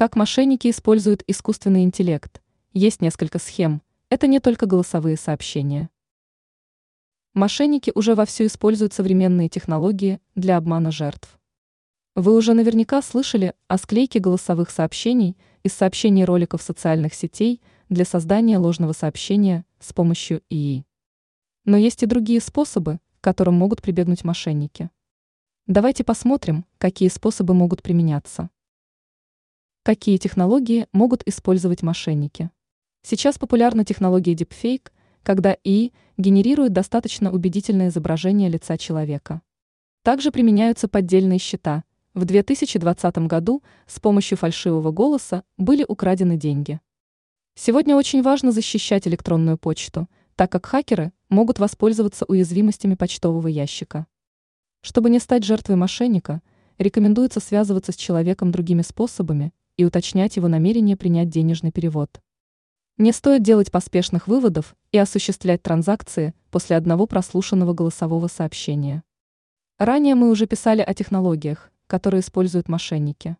Как мошенники используют искусственный интеллект? Есть несколько схем. Это не только голосовые сообщения. Мошенники уже вовсю используют современные технологии для обмана жертв. Вы уже наверняка слышали о склейке голосовых сообщений из сообщений роликов социальных сетей для создания ложного сообщения с помощью ИИ. Но есть и другие способы, к которым могут прибегнуть мошенники. Давайте посмотрим, какие способы могут применяться. Какие технологии могут использовать мошенники? Сейчас популярна технология deepfake, когда ИИ генерирует достаточно убедительное изображение лица человека. Также применяются поддельные счета. В 2020 году с помощью фальшивого голоса были украдены деньги. Сегодня очень важно защищать электронную почту, так как хакеры могут воспользоваться уязвимостями почтового ящика. Чтобы не стать жертвой мошенника, рекомендуется связываться с человеком другими способами, и уточнять его намерение принять денежный перевод. Не стоит делать поспешных выводов и осуществлять транзакции после одного прослушанного голосового сообщения. Ранее мы уже писали о технологиях, которые используют мошенники.